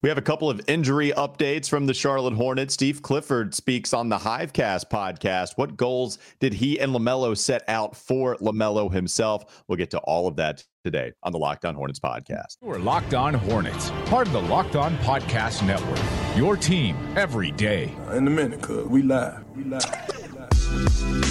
We have a couple of injury updates from the Charlotte Hornets. Steve Clifford speaks on the Hivecast podcast. What goals did he and LaMelo set out for LaMelo himself? We'll get to all of that today on the Locked On Hornets podcast. We're Locked On Hornets, part of the Locked On Podcast Network. Your team every day. In a minute, cuz we live. We live. We live.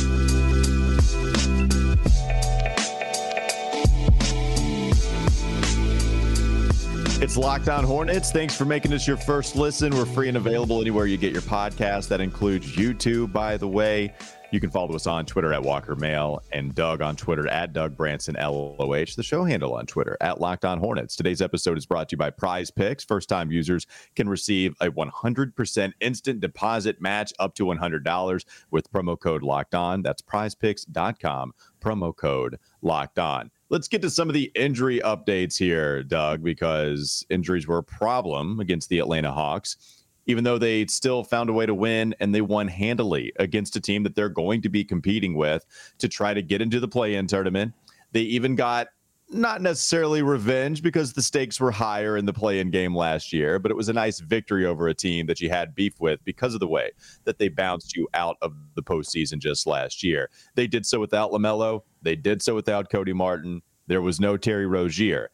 It's Locked On Hornets. Thanks for making us your first listen. We're free and available anywhere you get your podcast. That includes YouTube, by the way. You can follow us on Twitter at Walker Mail and Doug on Twitter at Doug Branson LOH, the show handle on Twitter at Locked On Hornets. Today's episode is brought to you by Prize Picks. First time users can receive a 100% instant deposit match up to $100 with promo code Locked On. That's prizepicks.com, promo code Locked On. Let's get to some of the injury updates here, Doug, because injuries were a problem against the Atlanta Hawks, even though they still found a way to win and they won handily against a team that they're going to be competing with to try to get into the play in tournament. They even got not necessarily revenge because the stakes were higher in the play in game last year, but it was a nice victory over a team that you had beef with because of the way that they bounced you out of the postseason just last year. They did so without LaMelo, they did so without Cody Martin. There was no Terry Rozier.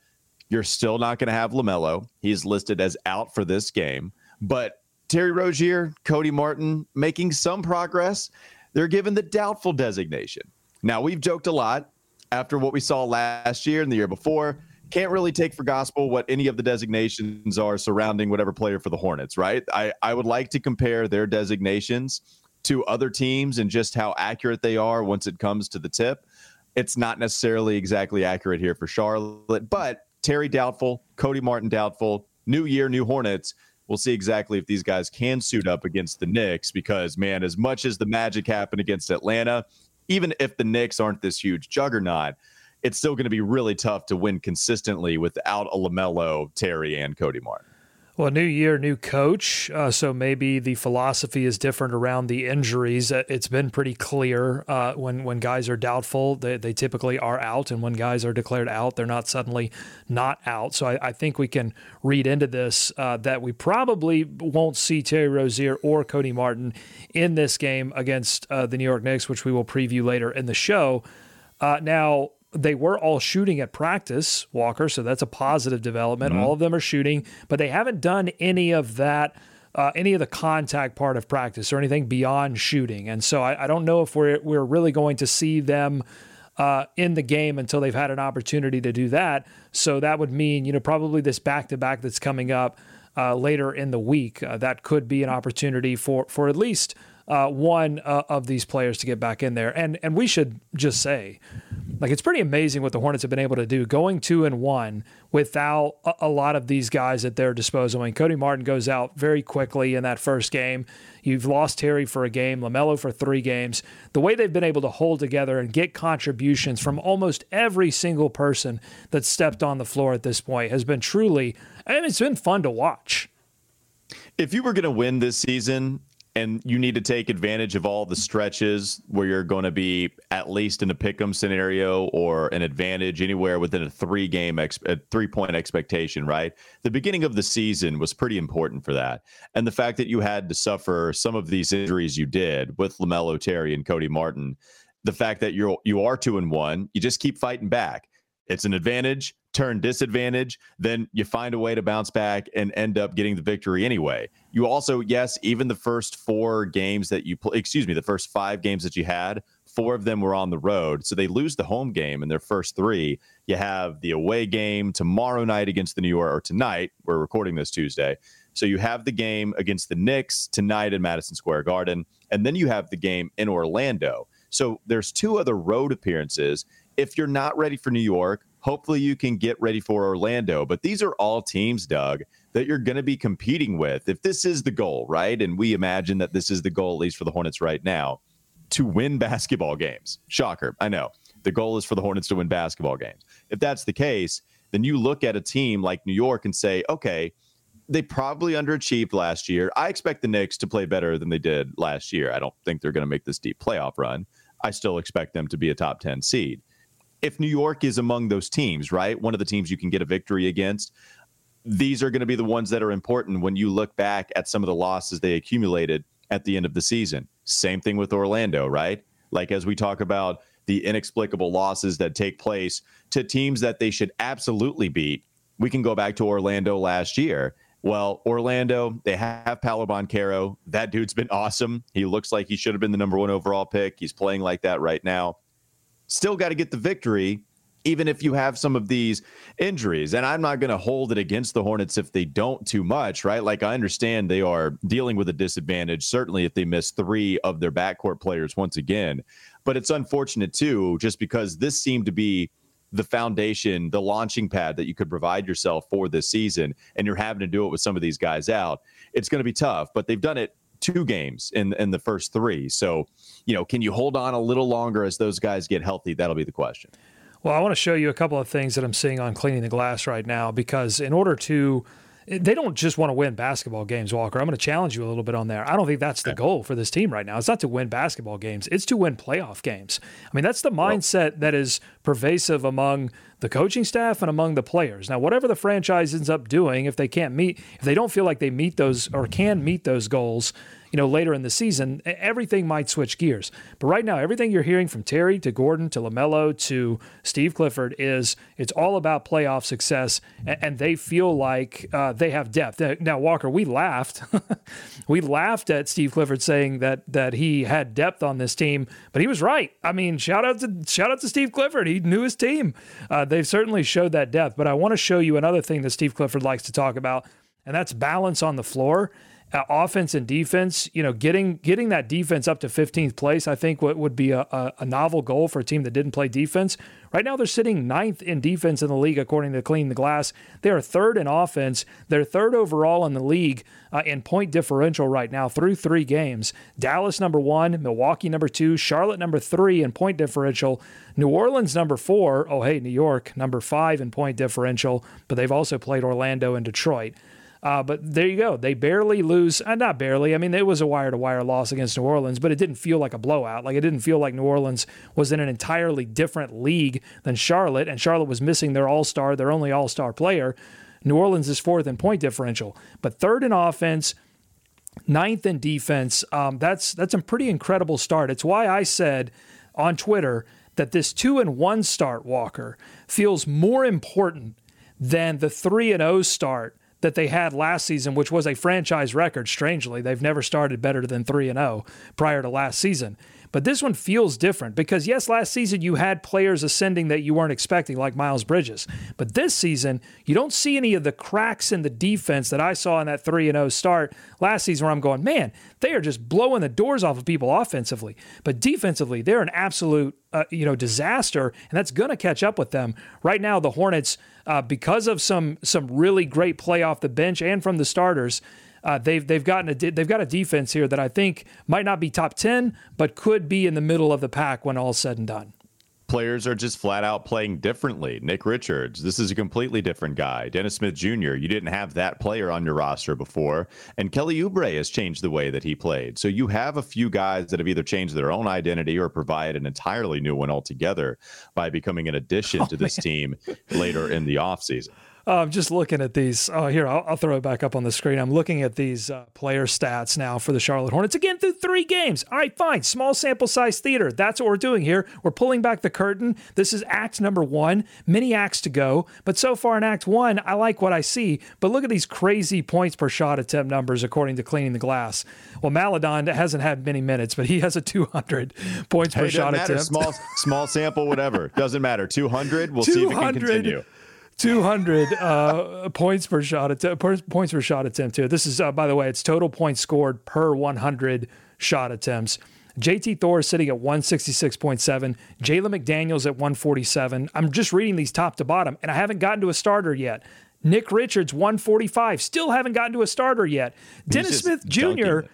You're still not going to have LaMelo. He's listed as out for this game, but Terry Rozier, Cody Martin making some progress. They're given the doubtful designation. Now, we've joked a lot after what we saw last year and the year before, can't really take for gospel what any of the designations are surrounding whatever player for the Hornets, right? I, I would like to compare their designations to other teams and just how accurate they are once it comes to the tip. It's not necessarily exactly accurate here for Charlotte, but Terry doubtful, Cody Martin doubtful, new year, new Hornets. We'll see exactly if these guys can suit up against the Knicks because, man, as much as the magic happened against Atlanta, even if the Knicks aren't this huge juggernaut, it's still going to be really tough to win consistently without a LaMelo, Terry, and Cody Martin. Well, new year, new coach. Uh, so maybe the philosophy is different around the injuries. Uh, it's been pretty clear uh, when when guys are doubtful, they, they typically are out, and when guys are declared out, they're not suddenly not out. So I, I think we can read into this uh, that we probably won't see Terry Rozier or Cody Martin in this game against uh, the New York Knicks, which we will preview later in the show. Uh, now, they were all shooting at practice, Walker, so that's a positive development. Mm-hmm. All of them are shooting, but they haven't done any of that. Uh, any of the contact part of practice or anything beyond shooting, and so I, I don't know if we're we're really going to see them uh, in the game until they've had an opportunity to do that. So that would mean, you know, probably this back to back that's coming up uh, later in the week. Uh, that could be an opportunity for for at least uh, one uh, of these players to get back in there. And and we should just say, like it's pretty amazing what the Hornets have been able to do, going two and one without a, lot of these guys at their disposal. I mean, Cody Martin goes out very quickly in that first game. You've lost Terry for a game, LaMelo for three games. The way they've been able to hold together and get contributions from almost every single person that stepped on the floor at this point has been truly. I mean, it's been fun to watch. If you were going to win this season, and you need to take advantage of all the stretches where you're going to be at least in a pick'em scenario or an advantage anywhere within a three game ex- a three point expectation right? The beginning of the season was pretty important for that. And the fact that you had to suffer some of these injuries you did with LaMelo Terry and Cody Martin the fact that you're you are 2 and 1 you just keep fighting back. It's an advantage turn disadvantage, then you find a way to bounce back and end up getting the victory anyway. You also, yes, even the first four games that you play, excuse me, the first five games that you had, four of them were on the road. So they lose the home game in their first three. You have the away game tomorrow night against the New York, or tonight. We're recording this Tuesday. So you have the game against the Knicks tonight in Madison Square Garden, and then you have the game in Orlando. So there's two other road appearances. If you're not ready for New York, Hopefully, you can get ready for Orlando. But these are all teams, Doug, that you're going to be competing with. If this is the goal, right? And we imagine that this is the goal, at least for the Hornets right now, to win basketball games. Shocker. I know. The goal is for the Hornets to win basketball games. If that's the case, then you look at a team like New York and say, okay, they probably underachieved last year. I expect the Knicks to play better than they did last year. I don't think they're going to make this deep playoff run. I still expect them to be a top 10 seed if New York is among those teams, right? One of the teams you can get a victory against. these are going to be the ones that are important when you look back at some of the losses they accumulated at the end of the season. Same thing with Orlando, right? Like as we talk about the inexplicable losses that take place to teams that they should absolutely beat, we can go back to Orlando last year. Well, Orlando, they have Paolo Banchero. That dude's been awesome. He looks like he should have been the number one overall pick. He's playing like that right now. Still got to get the victory, even if you have some of these injuries. And I'm not going to hold it against the Hornets if they don't too much, right? Like, I understand they are dealing with a disadvantage, certainly if they miss three of their backcourt players once again. But it's unfortunate, too, just because this seemed to be the foundation, the launching pad that you could provide yourself for this season, and you're having to do it with some of these guys out. It's going to be tough, but they've done it two games in in the first three. So, you know, can you hold on a little longer as those guys get healthy? That'll be the question. Well, I want to show you a couple of things that I'm seeing on cleaning the glass right now because in order to they don't just want to win basketball games, Walker. I'm going to challenge you a little bit on there. I don't think that's the goal for this team right now. It's not to win basketball games, it's to win playoff games. I mean, that's the mindset that is pervasive among the coaching staff and among the players. Now, whatever the franchise ends up doing, if they can't meet, if they don't feel like they meet those or can meet those goals, you know, later in the season, everything might switch gears. But right now, everything you're hearing from Terry to Gordon to LaMelo to Steve Clifford is it's all about playoff success, and they feel like uh, they have depth. Now, Walker, we laughed, we laughed at Steve Clifford saying that that he had depth on this team, but he was right. I mean, shout out to shout out to Steve Clifford. He knew his team. Uh, they've certainly showed that depth. But I want to show you another thing that Steve Clifford likes to talk about, and that's balance on the floor uh, offense and defense, you know, getting getting that defense up to 15th place, I think what would be a, a, a, novel goal for a team that didn't play defense. Right now, they're sitting ninth in defense in the league, according to Clean the Glass. They are third in offense. They're third overall in the league uh, in point differential right now through three games. Dallas number one, Milwaukee number two, Charlotte number three in point differential, New Orleans number four. Oh, hey, New York number five in point differential, but they've also played Orlando and Detroit. Uh, but there you go. They barely lose. Uh, not barely. I mean, it was a wire to wire loss against New Orleans, but it didn't feel like a blowout. Like it didn't feel like New Orleans was in an entirely different league than Charlotte, and Charlotte was missing their all star, their only all star player. New Orleans is fourth in point differential, but third in offense, ninth in defense. Um, that's that's a pretty incredible start. It's why I said on Twitter that this two and one start Walker feels more important than the three and O start that they had last season, which was a franchise record. Strangely, they've never started better than 3 and 0 prior to last season. But this one feels different because, yes, last season you had players ascending that you weren't expecting, like Miles Bridges. But this season, you don't see any of the cracks in the defense that I saw in that 3 0 start last season, where I'm going, man, they are just blowing the doors off of people offensively. But defensively, they're an absolute uh, you know disaster, and that's going to catch up with them. Right now, the Hornets, uh, because of some some really great play off the bench and from the starters, uh, they've they've gotten a they've got a defense here that I think might not be top ten, but could be in the middle of the pack when all's said and done players are just flat out playing differently. Nick Richards, this is a completely different guy. Dennis Smith Jr., you didn't have that player on your roster before. And Kelly Oubre has changed the way that he played. So you have a few guys that have either changed their own identity or provide an entirely new one altogether by becoming an addition oh, to this man. team later in the offseason. I'm just looking at these. Oh, here, I'll, I'll, throw it back up on the screen. I'm looking at these uh, player stats now for the Charlotte Hornets. Again, through three games. All right, fine. Small sample size theater. That's what we're doing here. We're pulling back the curtain. This is act number one. Many acts to go. But so far in act one, I like what I see. But look at these crazy points per shot attempt numbers according to Cleaning the Glass. Well, Maledon hasn't had many minutes, but he has a 200 points per shot matter. attempt. Small, small sample, whatever. Doesn't matter. 200. We'll 200. see if it can continue. 200 uh, points per shot att- per, points per shot attempt here. This is uh, by the way, it's total points scored per 100 shot attempts. JT Thor is sitting at 166.7. Jalen McDaniels at 147. I'm just reading these top to bottom, and I haven't gotten to a starter yet. Nick Richards 145. Still haven't gotten to a starter yet. Dennis Smith Jr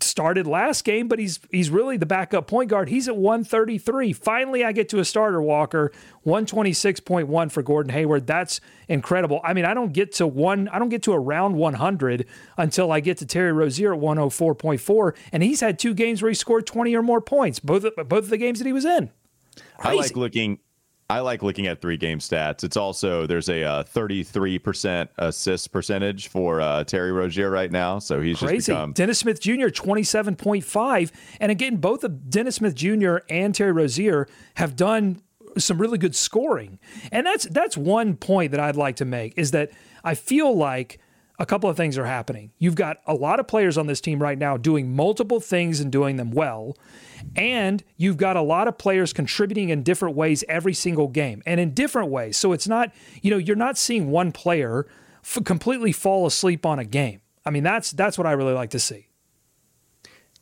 started last game, but he's he's really the backup point guard. He's at 133. Finally, I get to a starter Walker, 126.1 for Gordon Hayward. That's incredible. I mean, I don't get to one, I don't get to around 100 until I get to Terry Rozier at 104.4, and he's had two games where he scored 20 or more points, both both of the games that he was in. Crazy. I like looking I like looking at three game stats. It's also there's a uh, 33% assist percentage for uh, Terry Rozier right now, so he's crazy. Just become... Dennis Smith Jr. 27.5, and again, both of Dennis Smith Jr. and Terry Rozier have done some really good scoring, and that's that's one point that I'd like to make is that I feel like a couple of things are happening. You've got a lot of players on this team right now doing multiple things and doing them well. And you've got a lot of players contributing in different ways every single game and in different ways. So it's not, you know, you're not seeing one player f- completely fall asleep on a game. I mean, that's that's what I really like to see.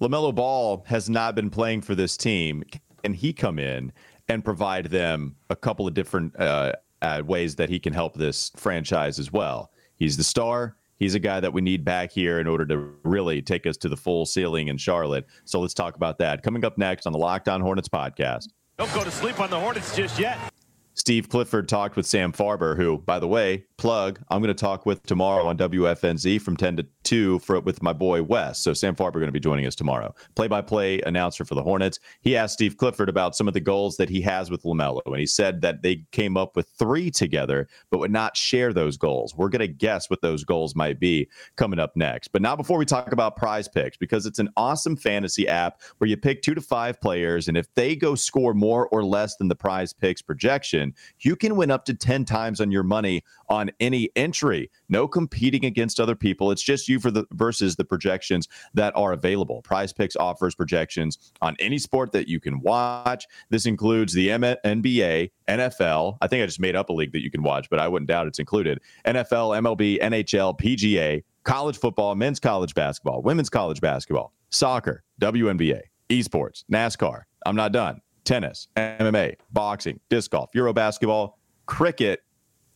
LaMelo Ball has not been playing for this team. Can he come in and provide them a couple of different uh, uh, ways that he can help this franchise as well? He's the star. He's a guy that we need back here in order to really take us to the full ceiling in Charlotte. So let's talk about that. Coming up next on the Locked On Hornets podcast. Don't go to sleep on the Hornets just yet. Steve Clifford talked with Sam Farber, who, by the way, plug, I'm going to talk with tomorrow on WFNZ from 10 to 2 for with my boy Wes. So Sam Farber going to be joining us tomorrow. Play-by-play announcer for the Hornets. He asked Steve Clifford about some of the goals that he has with LaMelo, and he said that they came up with three together, but would not share those goals. We're going to guess what those goals might be coming up next. But now, before we talk about Prize Picks, because it's an awesome fantasy app where you pick two to five players, and if they go score more or less than the Prize Picks projection you can win up to 10 times on your money on any entry. No competing against other people. It's just you for the versus the projections that are available. Prize Picks offers projections on any sport that you can watch. This includes the NBA, NFL. I think I just made up a league that you can watch, but I wouldn't doubt it's included. NFL, MLB, NHL, PGA, college football, men's college basketball, women's college basketball, soccer, WNBA, esports, NASCAR. I'm not done tennis, MMA, boxing, disc golf, Euro basketball, cricket,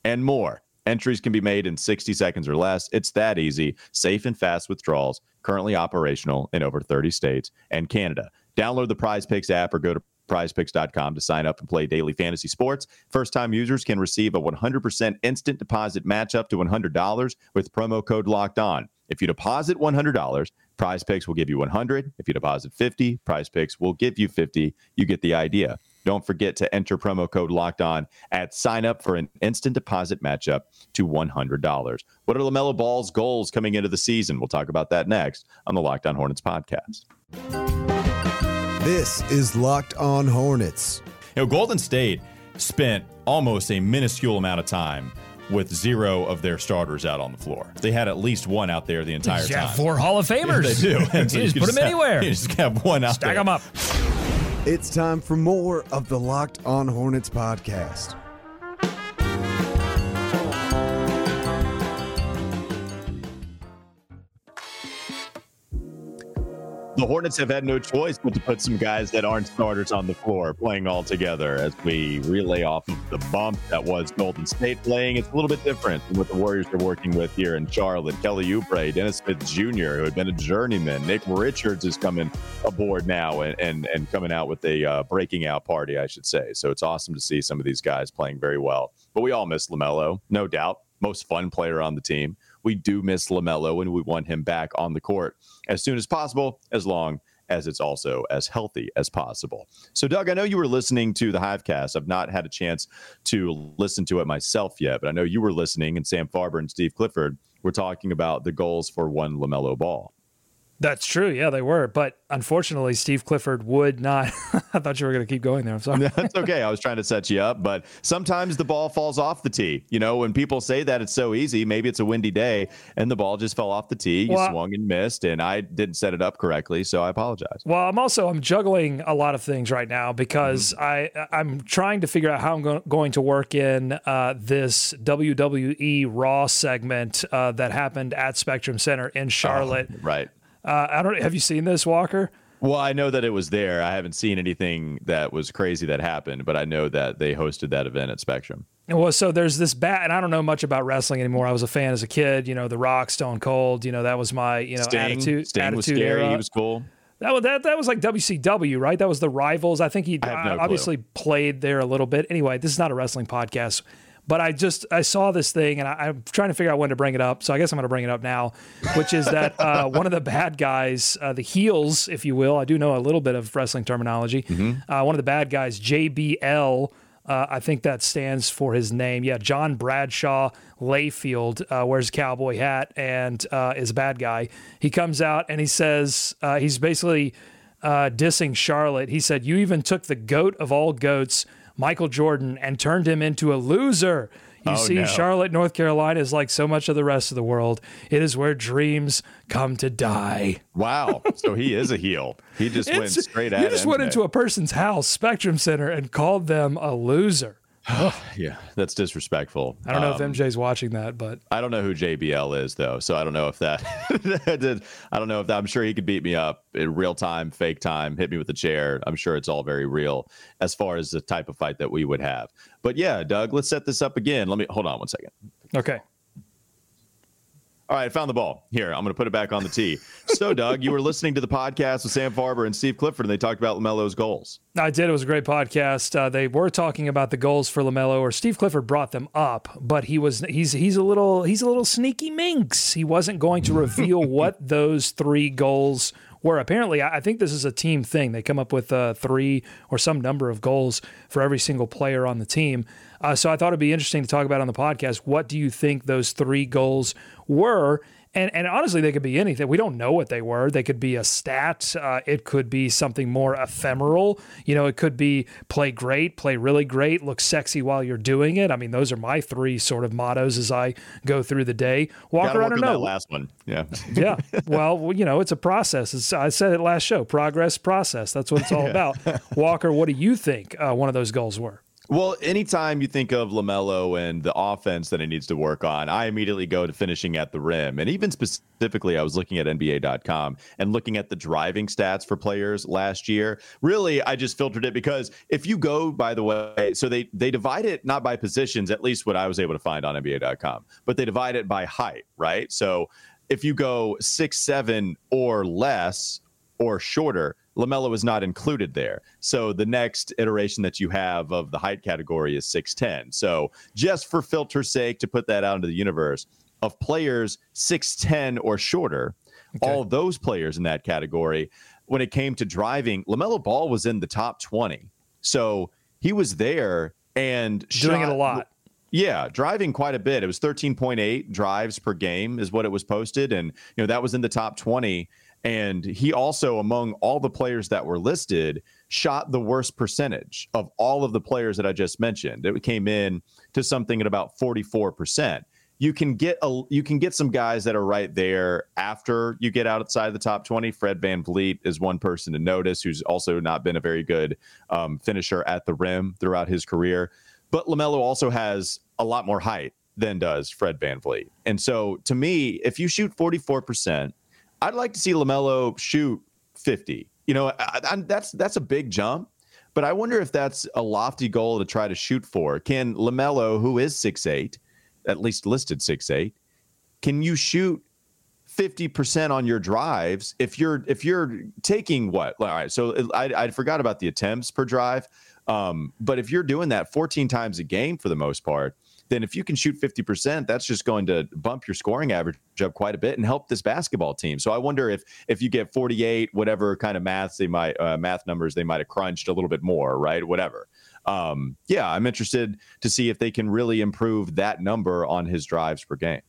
and more. Entries can be made in 60 seconds or less. It's that easy. Safe and fast withdrawals, currently operational in over 30 states and Canada. Download the Prize Picks app or go to prizepicks.com to sign up and play daily fantasy sports. First time users can receive a 100% instant deposit match up to $100 with promo code locked on. If you deposit $100, Prize Picks will give you 100. If you deposit 50, Prize Picks will give you 50. You get the idea. Don't forget to enter promo code locked on at sign up for an instant deposit matchup to $100. What are LaMelo Ball's goals coming into the season? We'll talk about that next on the Locked On Hornets podcast. This is Locked On Hornets. You know, Golden State spent almost a minuscule amount of time with zero of their starters out on the floor. They had at least one out there the entire yeah, time. Four Hall of Famers. Yeah, they do. And so you just put them have, anywhere. You just have one out Stack there. them up. It's time for more of the Locked On Hornets podcast. The Hornets have had no choice but to put some guys that aren't starters on the floor playing all together as we relay off of the bump that was Golden State playing. It's a little bit different than what the Warriors are working with here in Charlotte. Kelly Oubre, Dennis Smith Jr., who had been a journeyman. Nick Richards is coming aboard now and, and, and coming out with a uh, breaking out party, I should say. So it's awesome to see some of these guys playing very well. But we all miss LaMelo, no doubt. Most fun player on the team we do miss LaMelo and we want him back on the court as soon as possible, as long as it's also as healthy as possible. So, Doug, I know you were listening to the Hivecast. I've not had a chance to listen to it myself yet, but I know you were listening, and Sam Farber and Steve Clifford were talking about the goals for one LaMelo ball. That's true. Yeah, they were. But unfortunately, Steve Clifford would not. I thought you were going to keep going there. I'm sorry. That's okay. I was trying to set you up, but sometimes the ball falls off the tee. You know, when people say that it's so easy, maybe it's a windy day and the ball just fell off the tee. You well, swung and missed, and I didn't set it up correctly, so I apologize. Well, I'm also I'm juggling a lot of things right now because mm-hmm. I I'm trying to figure out how I'm go- going to work in uh, this WWE Raw segment uh, that happened at Spectrum Center in Charlotte. Oh, right. Uh, I don't. Have you seen this, Walker? Well, I know that it was there. I haven't seen anything that was crazy that happened, but I know that they hosted that event at Spectrum. Well, so there's this bat, and I don't know much about wrestling anymore. I was a fan as a kid. You know, The Rock, Stone Cold. You know, that was my you know Sting, attitude. Sting attitude was scary. Era. He was cool. That was that, that was like WCW, right? That was the rivals. I think he no obviously clue. played there a little bit. Anyway, this is not a wrestling podcast. But I just I saw this thing and I, am trying to figure out when to bring it up. So I guess I'm going to bring it up now, which is that uh, one of the bad guys, uh, the heels, if you will. I do know a little bit of wrestling terminology. Mm-hmm. Uh, one of the bad guys, JBL. Uh, I think that stands for his name. Yeah, John Bradshaw Layfield uh, wears a cowboy hat and uh, is a bad guy. He comes out and he says uh, he's basically uh, dissing Charlotte. He said, "You even took the goat of all goats, Michael Jordan, and turned him into a loser." You Oh, see, no. Charlotte, North Carolina is like so much of the rest of the world. It is where dreams come to die. Wow. So he is a heel. He just went straight at you just went into a person's house, Spectrum Center, and called them a loser. Yeah, that's disrespectful. I don't know Um, if MJ's watching that, but I don't know who JBL is though, so I don't know if that. I don't know if that. I'm sure he could beat me up in real time, fake time, hit me with the chair. I'm sure it's all very real as far as the type of fight that we would have. But yeah, Doug, let's set this up again. Let me hold on one second. okay. All right, I found the ball. Here, I'm going to put it back on the tee. So, Doug, you were listening to the podcast with Sam Farber and Steve Clifford, and they talked about Lamelo's goals. I did. It was a great podcast. Uh, they were talking about the goals for Lamelo, or Steve Clifford brought them up, but he was he's he's a little he's a little sneaky minx. He wasn't going to reveal what those three goals were. Apparently, I I think this is a team thing. They come up with uh, three or some number of goals for every single player on the team. Uh, so I thought it'd be interesting to talk about on the podcast. What do you think those three goals were? And, and honestly, they could be anything. We don't know what they were. They could be a stat. Uh, it could be something more ephemeral. You know, it could be play great, play really great, look sexy while you're doing it. I mean, those are my three sort of mottos as I go through the day. Got Walker, to I work don't on know. that last one. Yeah. yeah. Well, you know, it's a process. It's, I said it last show progress, process. That's what it's all about. Walker, what do you think uh, one of those goals were? Well, anytime you think of LaMelo and the offense that he needs to work on, I immediately go to finishing at the rim. And even specifically, I was looking at NBA.com and looking at the driving stats for players last year. Really, I just filtered it because if you go, by the way, so they, they divide it not by positions, at least what I was able to find on NBA.com, but they divide it by height, right? So if you go six, seven or less, or shorter, LaMelo is not included there. So the next iteration that you have of the height category is 6'10. So just for filter's sake, to put that out into the universe of players 6'10 or shorter, all those players in that category, when it came to driving, LaMelo Ball was in the top 20. So he was there and Doing it a lot. yeah, driving quite a bit. It was 13.8 drives per game is what it was posted and you know that was in the top 20 and he also among all the players that were listed shot the worst percentage of all of the players that I just mentioned. It came in to something at about 44%. You can get a you can get some guys that are right there after you get outside the top 20. Fred VanVleet is one person to notice who's also not been a very good um, finisher at the rim throughout his career. But LaMelo also has a lot more height than does Fred VanVleet. And so to me, if you shoot 44%, I'd like to see LaMelo shoot 50. You know, I, I, that's that's a big jump, but I wonder if that's a lofty goal to try to shoot for. Can LaMelo, who is 6'8, at least listed 6'8, can you shoot 50% on your drives if you're if you're taking what all right so i, I forgot about the attempts per drive um, but if you're doing that 14 times a game for the most part then if you can shoot 50% that's just going to bump your scoring average up quite a bit and help this basketball team. So i wonder if if you get 48 whatever kind of math they might uh, math numbers they might have crunched a little bit more right? Whatever. Um, yeah i'm interested to see if they can really improve that number on his drives per game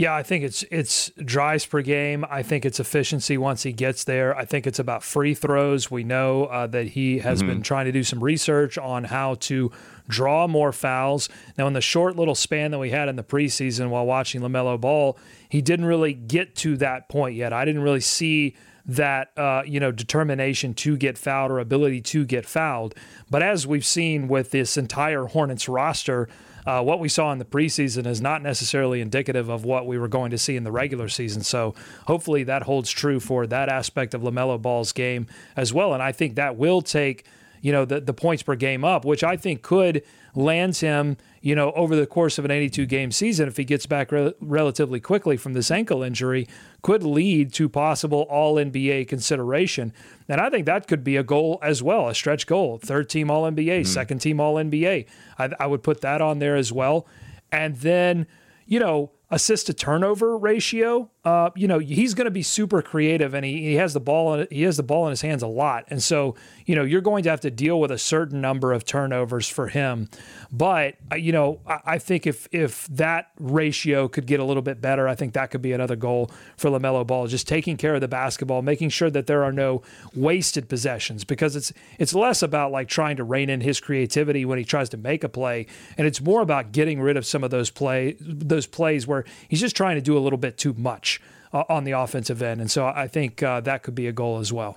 Yeah, I think it's it's drives per game. I think it's efficiency once he gets there. I think it's about free throws. We know uh, that he has been trying to do some research on how to draw more fouls. Now, in the short little span that we had in the preseason while watching Lamelo Ball, he didn't really get to that point yet. I didn't really see that uh, you know determination to get fouled or ability to get fouled. But as we've seen with this entire Hornets roster, uh, what we saw in the preseason is not necessarily indicative of what we were going to see in the regular season. So hopefully that holds true for that aspect of Lamelo Ball's game as well. And I think that will take you know the the points per game up, which I think could lands him you know over the course of an 82 game season if he gets back re- relatively quickly from this ankle injury could lead to possible all NBA consideration. And I think that could be a goal as well a stretch goal. Third team all NBA mm-hmm. second team all NBA I, I would put that on there as well. And then you know assist to turnover ratio, uh, you know, he's going to be super creative and he, he has the ball he has the ball in his hands a lot. And so, you know, you're going to have to deal with a certain number of turnovers for him. But uh, you know, I, I think if if that ratio could get a little bit better, I think that could be another goal for LaMelo Ball, just taking care of the basketball, making sure that there are no wasted possessions because it's it's less about like trying to rein in his creativity when he tries to make a play and it's more about getting rid of some of those play those plays where he's just trying to do a little bit too much uh, on the offensive end. And so I think uh, that could be a goal as well.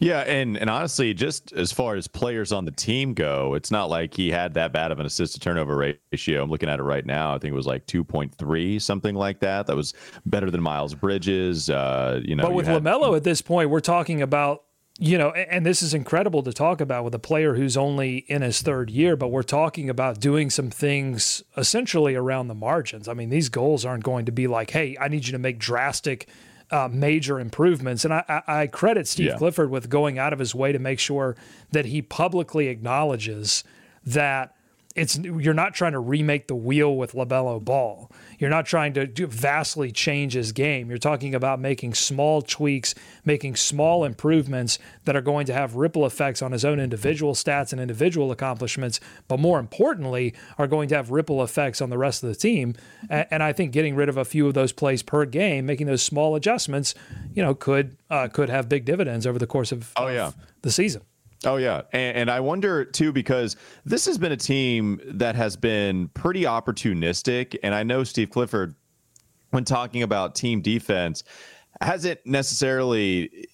Yeah, and and honestly, just as far as players on the team go, it's not like he had that bad of an assist to turnover ratio. I'm looking at it right now. I think it was like 2.3, something like that. That was better than Miles Bridges. Uh, you know, but with had, Lamelo at this point, we're talking about you know, and this is incredible to talk about with a player who's only in his third year, but we're talking about doing some things essentially around the margins. I mean, these goals aren't going to be like, hey, I need you to make drastic, uh, major improvements. And I, I, credit Steve yeah. Clifford with going out of his way to make sure that he publicly acknowledges that it's you're not trying to remake the wheel with LaMelo Ball. You're not trying to do, vastly change his game. You're talking about making small tweaks, making small improvements that are going to have ripple effects on his own individual stats and individual accomplishments, but more importantly, are going to have ripple effects on the rest of the team. And, and I think getting rid of a few of those plays per game, making those small adjustments, you know, could uh, could have big dividends over the course of, oh, yeah. Of the season. Oh yeah, and, and, I wonder too because this has been a team that has been pretty opportunistic, and I know Steve Clifford, when talking about team defense, hasn't necessarily.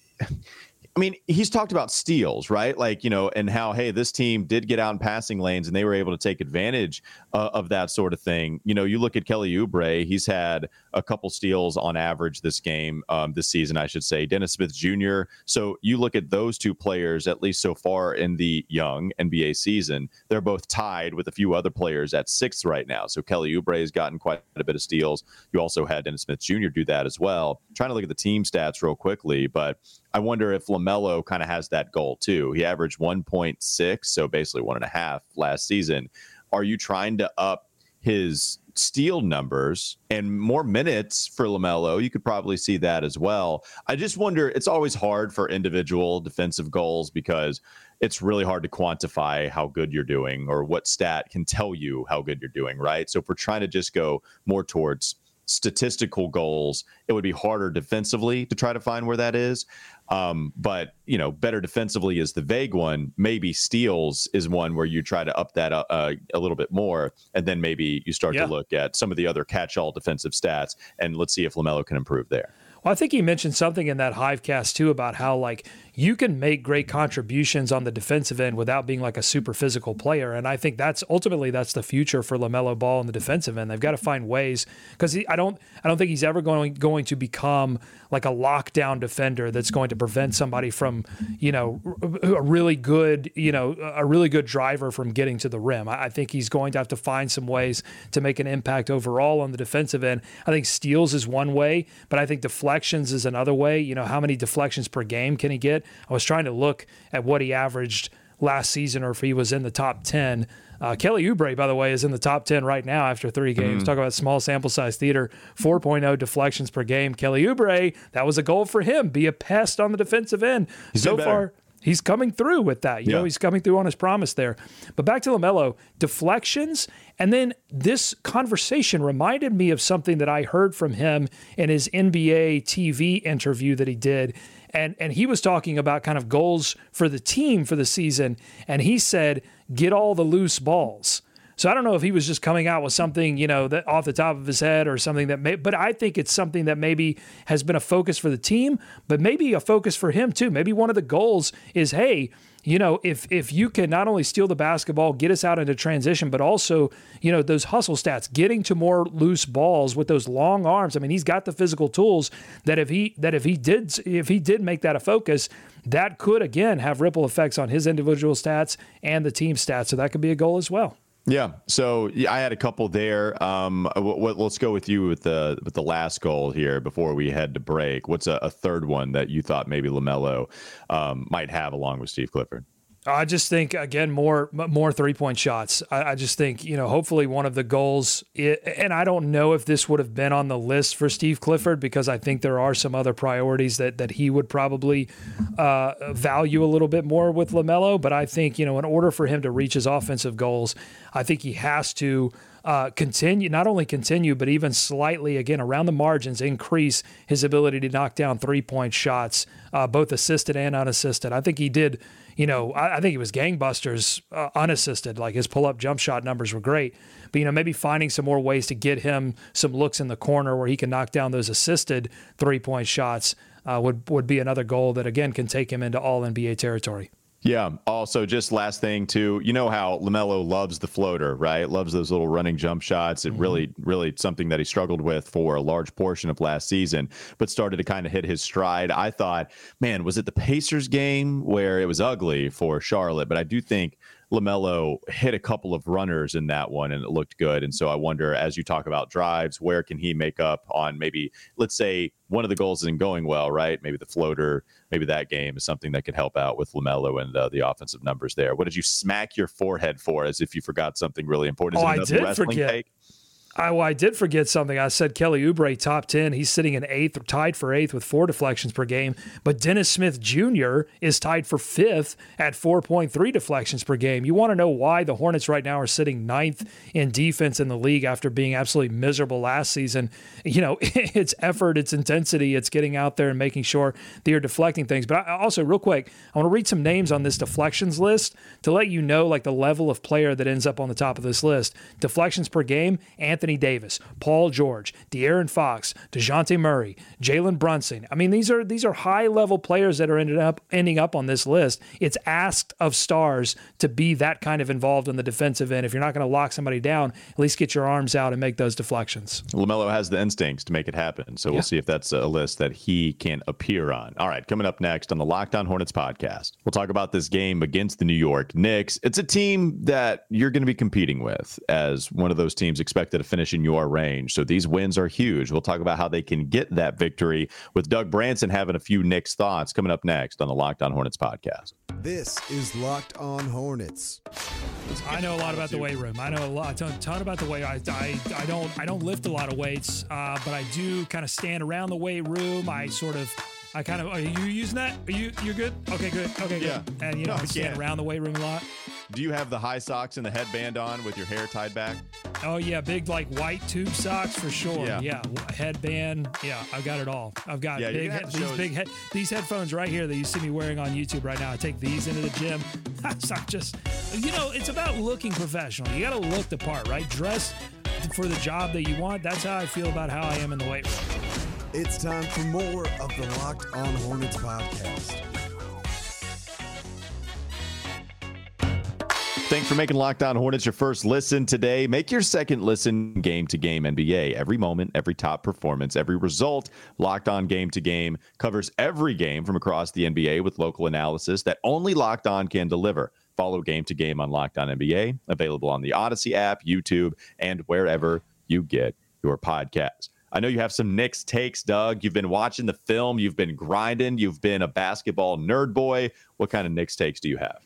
I mean, he's talked about steals, right? Like, you know, and how, hey, this team did get out in passing lanes and they were able to take advantage uh, of that sort of thing. You know, you look at Kelly Oubre, he's had a couple steals on average this game, um, this season, I should say. Dennis Smith Jr. So you look at those two players, at least so far in the young NBA season, they're both tied with a few other players at sixth right now. So Kelly Oubre has gotten quite a bit of steals. You also had Dennis Smith Jr. do that as well. I'm trying to look at the team stats real quickly, but I wonder if LaMelo kind of has that goal too. He averaged 1.6, so basically one and a half last season. Are you trying to up his steal numbers and more minutes for LaMelo? You could probably see that as well. I just wonder, it's always hard for individual defensive goals because it's really hard to quantify how good you're doing or what stat can tell you how good you're doing, right? So if we're trying to just go more towards statistical goals, it would be harder defensively to try to find where that is. Um, but you know, better defensively is the vague one. Maybe steals is one where you try to up that uh, uh, a little bit more, and then maybe you start yeah. to look at some of the other catch-all defensive stats, and let's see if Lamelo can improve there. Well, I think he mentioned something in that Hivecast too about how like you can make great contributions on the defensive end without being like a super physical player. And I think that's ultimately that's the future for LaMelo Ball in the defensive end. They've got to find ways because I don't I don't think he's ever going going to become like a lockdown defender that's going to prevent somebody from you know a really good you know a really good driver from getting to the rim. I, I think he's going to have to find some ways to make an impact overall on the defensive end. I think steals is one way, but I think deflections is another way. You know how many deflections per game can he get? I was trying to look at what he averaged last season or if he was in the top 10. Uh, Kelly Oubre, by the way, is in the top 10 right now after three games. Mm. Talk about small sample size theater, 4.0 deflections per game. Kelly Oubre, that was a goal for him. Be a pest on the defensive end. He's so far, he's coming through with that. You yeah. know, he's coming through on his promise there. But back to LaMelo, deflections. And then this conversation reminded me of something that I heard from him in his NBA TV interview that he did and and he was talking about kind of goals for the team for the season, and he said get all the loose balls. So I don't know if he was just coming out with something, you know, that off the top of his head or something that may, but I think it's something that maybe has been a focus for the team, but maybe a focus for him too. Maybe one of the goals is, hey, you know, if if you can not only steal the basketball, get us out into transition, but also, you know, those hustle stats, getting to more loose balls with those long arms. I mean, he's got the physical tools that if he that if he did if he did make that a focus, that could again have ripple effects on his individual stats and the team stats. So that could be a goal as well. Yeah. So yeah, I had a couple there. Um, w- w- let's go with you with the with the last goal here before we head to break. What's a, a third one that you thought maybe Lamelo um, might have along with Steve Clifford? I just think again more more three point shots. I, I, just think you know hopefully one of the goals, and I don't know if this would have been on the list for Steve Clifford because I think there are some other priorities that that he would probably uh, value a little bit more with Lamelo. But I think you know in order for him to reach his offensive goals, I think he has to uh, continue, not only continue, but even slightly, again, around the margins, increase his ability to knock down three point shots, uh, both assisted and unassisted. I think he did, you know, I, I think he was gangbusters uh, unassisted. Like his pull up jump shot numbers were great. But, you know, maybe finding some more ways to get him some looks in the corner where he can knock down those assisted three point shots uh, would, would be another goal that, again, can take him into all NBA territory. Yeah. Also, just last thing too, you know how Lamelo loves the floater, right? Loves those little running jump shots. It mm-hmm. really, really something that he struggled with for a large portion of last season, but started to kind of hit his stride. I thought, man, was it the Pacers game where it was ugly for Charlotte? But I do think LaMelo hit a couple of runners in that one and it looked good. And so I wonder, as you talk about drives, where can he make up on maybe, let's say, one of the goals isn't going well, right? Maybe the floater, maybe that game is something that could help out with LaMelo and uh, the offensive numbers there. What did you smack your forehead for as if you forgot something really important? Is oh, I did forget. Take? I, well, I did forget something. I said Kelly Oubre top 10. He's sitting in eighth, or tied for eighth with four deflections per game. But Dennis Smith Jr. is tied for fifth at 4.3 deflections per game. You want to know why the Hornets right now are sitting ninth in defense in the league after being absolutely miserable last season? You know, it's effort, it's intensity, it's getting out there and making sure that you're deflecting things. But I, also, real quick, I want to read some names on this deflections list to let you know like the level of player that ends up on the top of this list. Deflections per game, Anthony. Anthony Davis, Paul George, De'Aaron Fox, DeJounte Murray, Jalen Brunson. I mean, these are these are high level players that are ended up ending up on this list. It's asked of stars to be that kind of involved in the defensive end. If you're not going to lock somebody down, at least get your arms out and make those deflections. LaMelo has the instincts to make it happen. So we'll see if that's a list that he can appear on. All right, coming up next on the Locked On Hornets podcast, we'll talk about this game against the New York Knicks. It's a team that you're going to be competing with as one of those teams expected to finish in your range. So these wins are huge. We'll talk about how they can get that victory with Doug Branson having a few Knicks thoughts coming up next on the Locked On Hornets podcast. This is Locked On Hornets. I know a lot about the weight room. I know a lot, a ton about the weight. I, I, I don't I don't lift a lot of weights, uh, but I do kind of stand around the weight room. I sort of I kind of are you using that? Are you you're good? Okay, good. Okay, good. Yeah. And you know, no, I stand around the weight room a lot. Do you have the high socks and the headband on with your hair tied back? Oh yeah, big like white tube socks for sure. Yeah, yeah. headband. Yeah, I've got it all. I've got yeah, big he- these big he- these headphones right here that you see me wearing on YouTube right now. I take these into the gym. so I'm just, you know, it's about looking professional. You got to look the part, right? Dress for the job that you want. That's how I feel about how I am in the weight room. It's time for more of the Locked On Hornets podcast. Thanks for making Locked On Hornets your first listen today. Make your second listen game to game NBA. Every moment, every top performance, every result. Locked On Game to Game covers every game from across the NBA with local analysis that only Locked On can deliver. Follow Game to Game on Locked On NBA, available on the Audacy app, YouTube, and wherever you get your podcasts. I know you have some Knicks takes, Doug. You've been watching the film, you've been grinding, you've been a basketball nerd boy. What kind of Knicks takes do you have?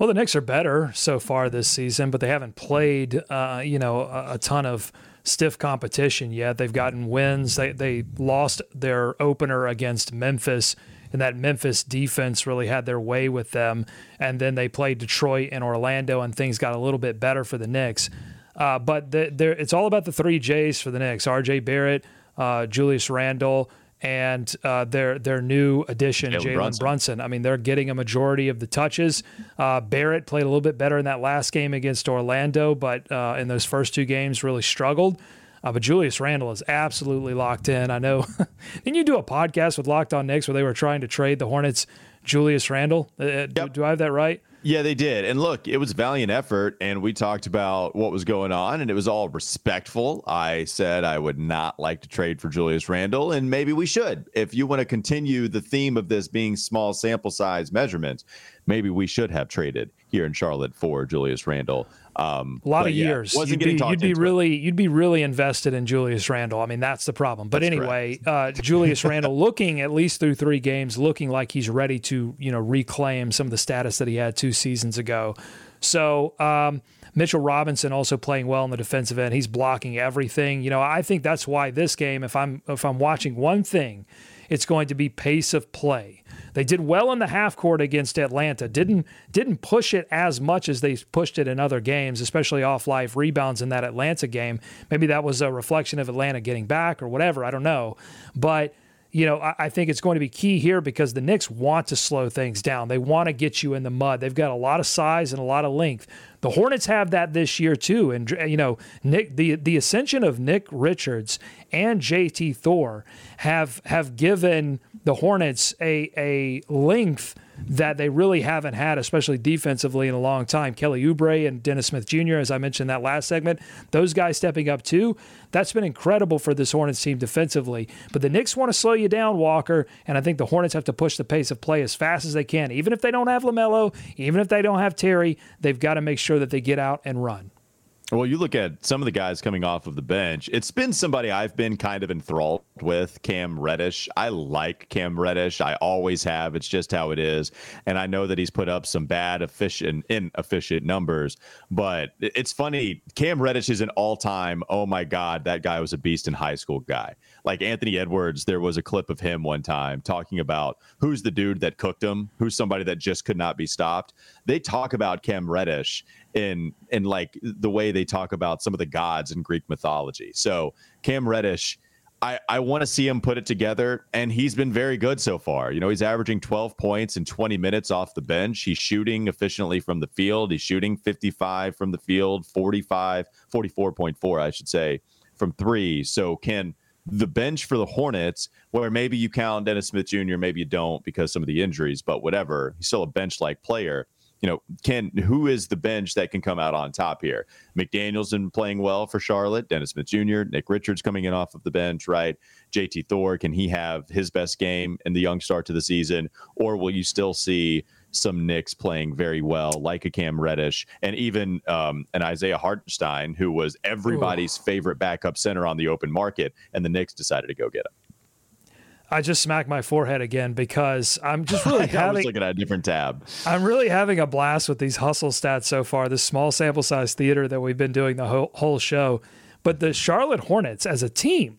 Well, the Knicks are better so far this season, but they haven't played, uh, you know, a, a, ton of stiff competition yet. They've gotten wins. They they lost their opener against Memphis, and that Memphis defense really had their way with them. And then they played Detroit and Orlando, and things got a little bit better for the Knicks. Uh, but the, it's all about the three J's for the Knicks: R.J. Barrett, uh, Julius Randle, and uh, their their new addition, Jalen Brunson. Brunson. I mean, they're getting a majority of the touches. Uh, Barrett played a little bit better in that last game against Orlando, but uh, in those first two games, really struggled. Uh, but Julius Randle is absolutely locked in. I know. Didn't you do a podcast with Locked On Knicks where they were trying to trade the Hornets Julius Randle? Uh, yep. do, do I have that right? Yeah, they did. And look, it was valiant effort. And we talked about what was going on, and it was all respectful. I said I would not like to trade for Julius Randle, and maybe we should. If you want to continue the theme of this being small sample size measurements, maybe we should have traded here in Charlotte for Julius Randle. Um, a lot of yeah, years. wasn't you'd be, getting talked you'd be into it. really you'd be really invested in Julius Randle. I mean, that's the problem. But That's anyway, uh, Julius Randle looking at least through three games, looking like he's ready to you know reclaim some of the status that he had two seasons ago. So. Um, Mitchell Robinson also playing well in the defensive end. He's blocking everything. You know, I think that's why this game, if I'm if I'm watching one thing, it's going to be pace of play. They did well in the half court against Atlanta. Didn't didn't push it as much as they pushed it in other games, especially off live rebounds in that Atlanta game. Maybe that was a reflection of Atlanta getting back or whatever. I don't know, but you know, I think it's going to be key here because the Knicks want to slow things down. They want to get you in the mud. They've got a lot of size and a lot of length. The Hornets have that this year too, and you know, Nick the the ascension of Nick Richards and JT Thor have have given the Hornets a a length that they really haven't had, especially defensively, in a long time. Kelly Oubre and Dennis Smith Jr., as I mentioned that last segment, those guys stepping up too. That's been incredible for this Hornets team defensively. But the Knicks want to slow you down, Walker, and I think the Hornets have to push the pace of play as fast as they can. Even if they don't have LaMelo, even if they don't have Terry, they've got to make sure that they get out and run. Well, you look at some of the guys coming off of the bench. It's been somebody I've been kind of enthralled with, Cam Reddish. I like Cam Reddish. I always have. It's just how it is. And I know that he's put up some bad efficient inefficient numbers, but it's funny. Cam Reddish is an all-time, oh my God, that guy was a beast in high school guy. Like Anthony Edwards, there was a clip of him one time talking about who's the dude that cooked him, who's somebody that just could not be stopped. They talk about Cam Reddish in in like the way they talk about some of the gods in Greek mythology. So Cam Reddish, I, I want to see him put it together, and he's been very good so far. You know, he's averaging 12 points in 20 minutes off the bench. He's shooting efficiently from the field. He's shooting 55 from the field, 45, 44.4, I should say, from three. So can the bench for the Hornets, where maybe you count Dennis Smith Jr., maybe you don't because some of the injuries, but whatever, he's still a bench like player you know, can who is the bench that can come out on top here? McDaniel's been playing well for Charlotte. Dennis Smith Jr., Nick Richards coming in off of the bench, right? JT Thor, can he have his best game in the young start to the season, or will you still see? Some Knicks playing very well, like a Cam Reddish, and even um, an Isaiah Hartenstein, who was everybody's Ooh. favorite backup center on the open market, and the Knicks decided to go get him. I just smacked my forehead again because I'm just really having. I was looking at a different tab. I'm really having a blast with these hustle stats so far. This small sample size theater that we've been doing the whole, whole show, but the Charlotte Hornets as a team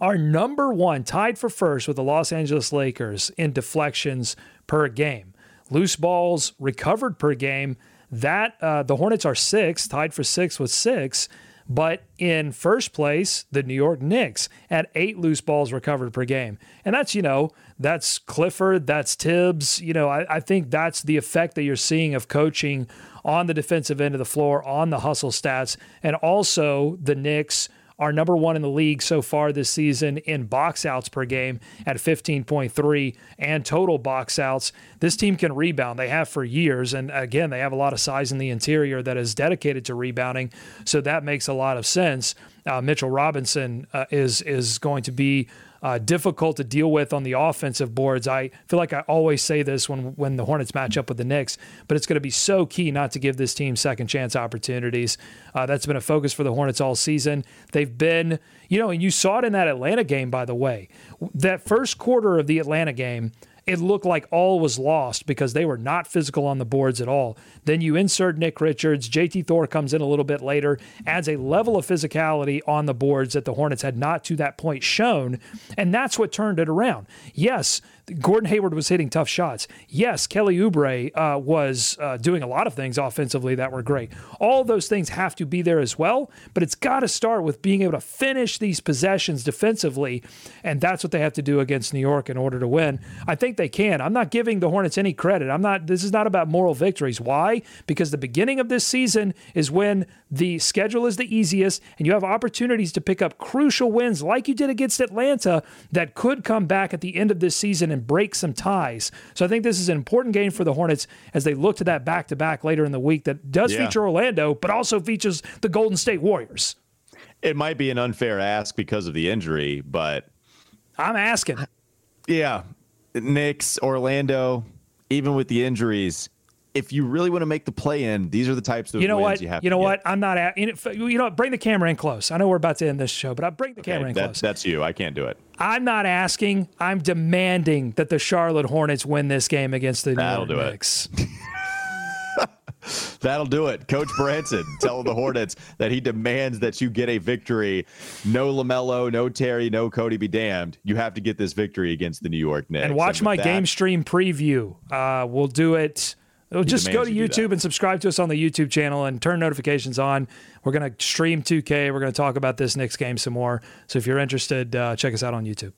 are number one, tied for first with the Los Angeles Lakers in deflections per game, loose balls recovered per game. That uh, the Hornets are six, tied for six with six. But in first place, the New York Knicks at eight loose balls recovered per game. And that's, you know, that's Clifford, that's Thibs. You know, I, I think that's the effect that you're seeing of coaching on the defensive end of the floor, on the hustle stats, and also the Knicks are number one in the league so far this season in box outs per game at 15.3 and total box outs. This team can rebound. They have for years. And again, they have a lot of size in the interior that is dedicated to rebounding. So that makes a lot of sense. Uh, Mitchell Robinson uh, is is going to be uh, difficult to deal with on the offensive boards. I feel like I always say this when when the Hornets match up with the Knicks, but it's going to be so key not to give this team second chance opportunities. Uh, that's been a focus for the Hornets all season. They've been, you know, and you saw it in that Atlanta game, by the way. That first quarter of the Atlanta game it looked like all was lost because they were not physical on the boards at all. Then you insert Nick Richards. JT Thor comes in a little bit later, adds a level of physicality on the boards that the Hornets had not to that point shown. And that's what turned it around. Yes, Gordon Hayward was hitting tough shots. Yes, Kelly Oubre uh, was uh, doing a lot of things offensively that were great. All those things have to be there as well, but it's got to start with being able to finish these possessions defensively, and that's what they have to do against New York in order to win. I think they can. I'm not giving the Hornets any credit. I'm not. This is not about moral victories. Why? Because the beginning of this season is when the schedule is the easiest, and you have opportunities to pick up crucial wins like you did against Atlanta that could come back at the end of this season and and break some ties. So I think this is an important game for the Hornets as they look to that back to back later in the week that does yeah. feature Orlando, but also features the Golden State Warriors. It might be an unfair ask because of the injury, but I'm asking. Yeah. Knicks, Orlando, even with the injuries, if you really want to make the play in, these are the types of you know what you have. you know what I'm not at you know bring the camera in close. I know we're about to end this show, but I bring the Okay, camera in that- close. That's you. I can't do it. I'm not asking. I'm demanding that the Charlotte Hornets win this game against the New That'll York do it. Knicks. That'll do it. Coach Branson telling the Hornets that he demands that you get a victory. No LaMelo, no Terry, no Cody be damned. You have to get this victory against the New York Knicks. and watch with my that- game stream preview. Uh, we'll do it. Just go to demands you do YouTube and subscribe to us on the YouTube channel and turn notifications on. We're going to stream 2K. We're going to talk about this next game some more. So if you're interested, uh, check us out on YouTube.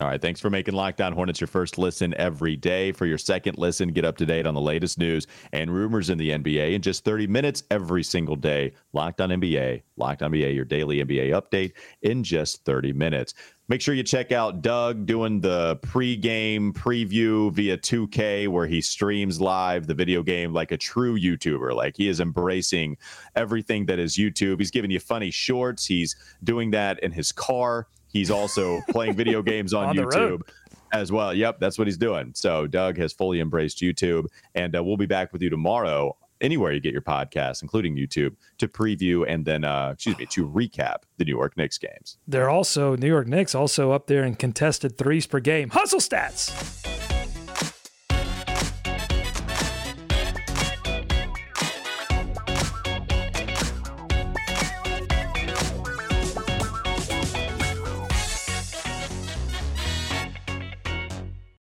All right. Thanks for making Lockdown Hornets your first listen every day. For your second listen, get up to date on the latest news and rumors in the NBA in just 30 minutes every single day. Lockdown NBA, Lockdown NBA, your daily NBA update in just 30 minutes. Make sure you check out Doug doing the pregame preview via 2K, where he streams live the video game like a true YouTuber. Like he is embracing everything that is YouTube. He's giving you funny shorts. He's doing that in his car. He's also playing video games on, On. YouTube as well. Yep, that's what he's doing. So Doug has fully embraced YouTube, and uh, we'll be back with you tomorrow. Anywhere you get your podcasts, including YouTube, to preview and then, uh, excuse me, to recap the New York Knicks games. They're also, New York Knicks also up there in contested threes per game. Hustle stats.